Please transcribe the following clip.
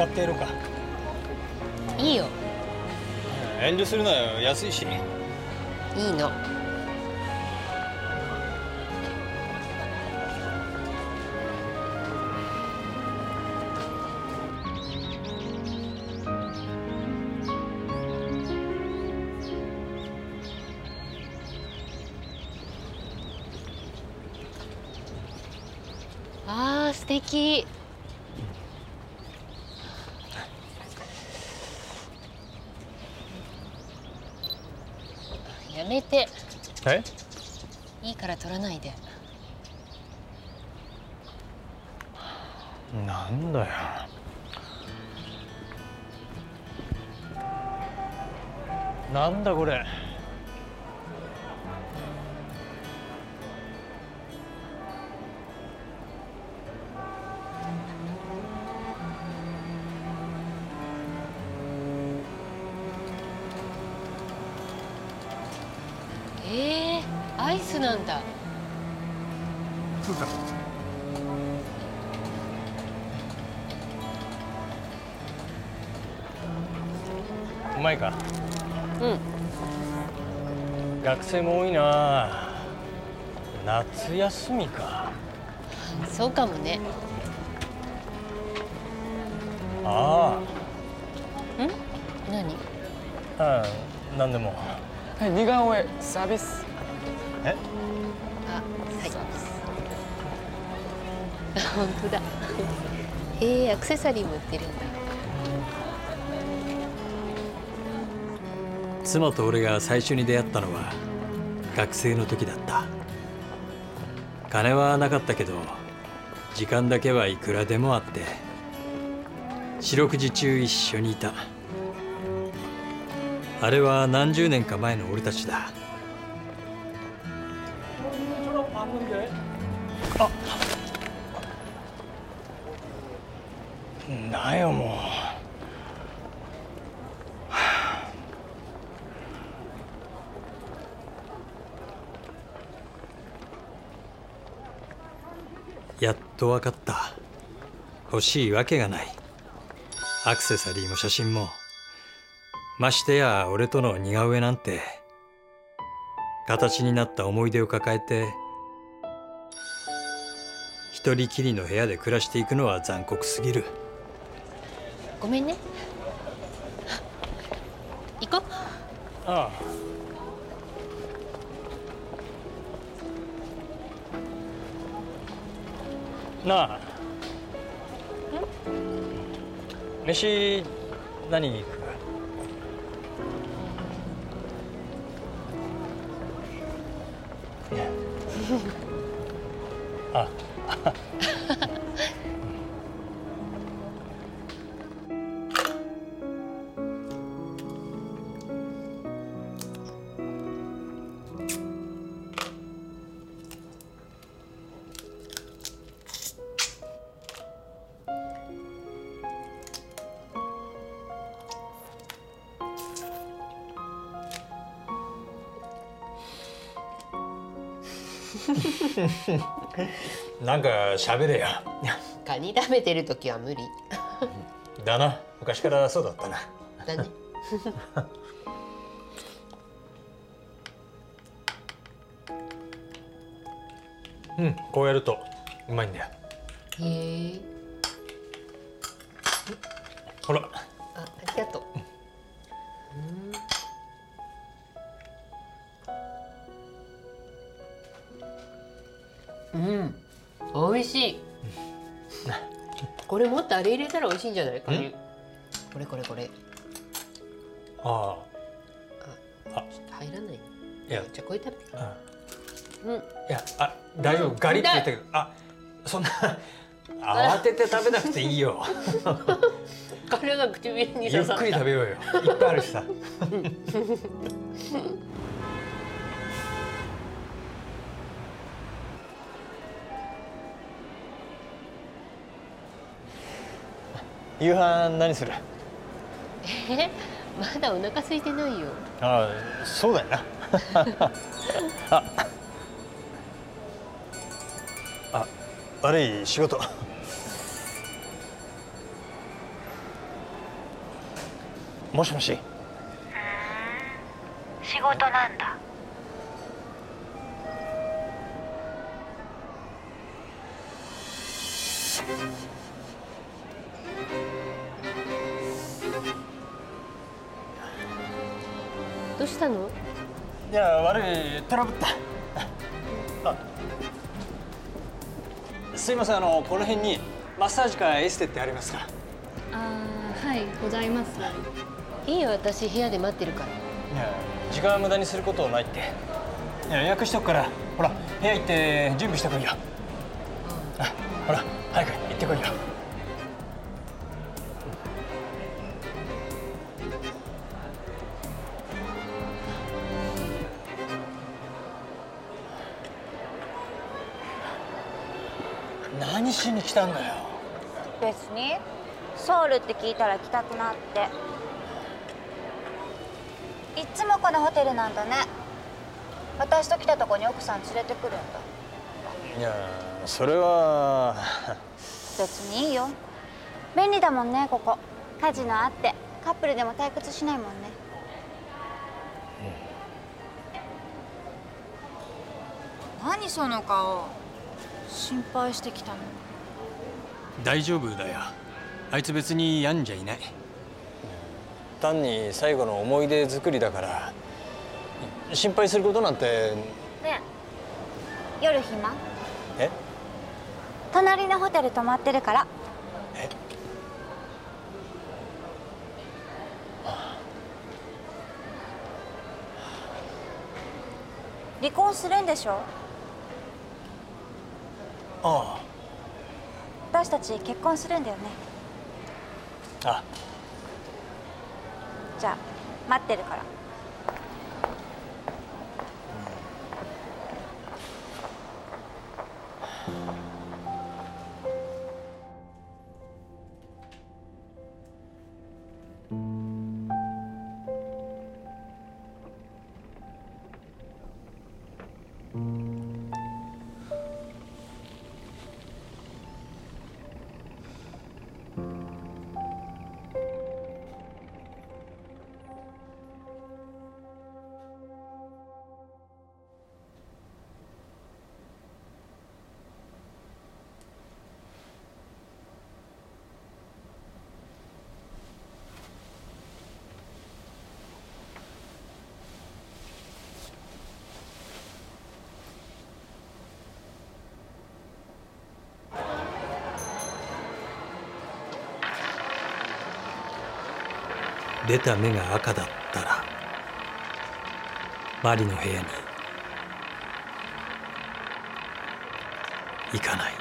買ってやろうか。いいよ。遠慮するなよ。安いし。いいの。あー素敵やめて。え？いいから取らないで。なんだよ。なんだこれアイスなんだ。うまいか？うん。学生も多いな。夏休みか。そうかもね。あ何？あああなんでも。はい似顔絵サービスえ？あはい。あ。本当だ。へえアクセサリーも売ってるんだ。妻と俺が最初に出会ったのは学生の時だった。金はなかったけど時間だけはいくらでもあって四六時中一緒にいた。あれは何十年か前の俺たちだあなよもう。やっと分かった。欲しいわけがない。アクセサリーも写真も。ましてや俺との似顔絵なんて。形になった思い出を抱えて一人きりの部屋で暮らしていくのは残酷すぎる。ごめんね。行こう。ああ。なあ。飯何に行く？あ なんか喋れよカニ食べてる時は無理。だな。昔からそうだったな。だね うんこうやるとうまいんだよ。へえ。ほら。あありがとう。うんうん。美味しい。これもっとあれ入れたら美味しいんじゃない？カニ。これこれこれ。ああ。ちょっと入らない？いや。じゃあこれ食べてあうん。いやあ大丈夫。ガリって言ったけど。あそんな慌てて食べなくていいよ。彼が唇にゆっ刺さった。くり食べようよ。いっぱいあるしさ 夕飯何する？え？まだお腹空いてないよ。ああそうだよな。ああ悪い仕事。もしもし？仕事なんだどうしたの？いや悪いトラブった。あすいませんあのこの辺にマッサージかエステってありますかあーはいございます。いいよ私部屋で待ってるから。いや時間は無駄にすることないって。いや予約しとくからほら部屋行って準備してこいよ。あほらに来たんだよ。別に。ソウルって聞いたら来たくなって。いっつもこのホテルなんだね。私と来たとこに奥さん連れてくるんだ。いやそれは。別にいいよ。便利だもんねここ。カジノあって。カップルでも退屈しないもんね。何その顔。心配してきたの大丈夫だよ。あいつ別に病んじゃいない。単に最後の思い出作りだから心配することなんて。ねえ。夜暇？え？隣のホテル泊まってるから。え？離婚するんでしょ？あ私たち結婚するんだよね。あ。あじゃあ待ってるから出た目が赤だったらマリの部屋に行かない。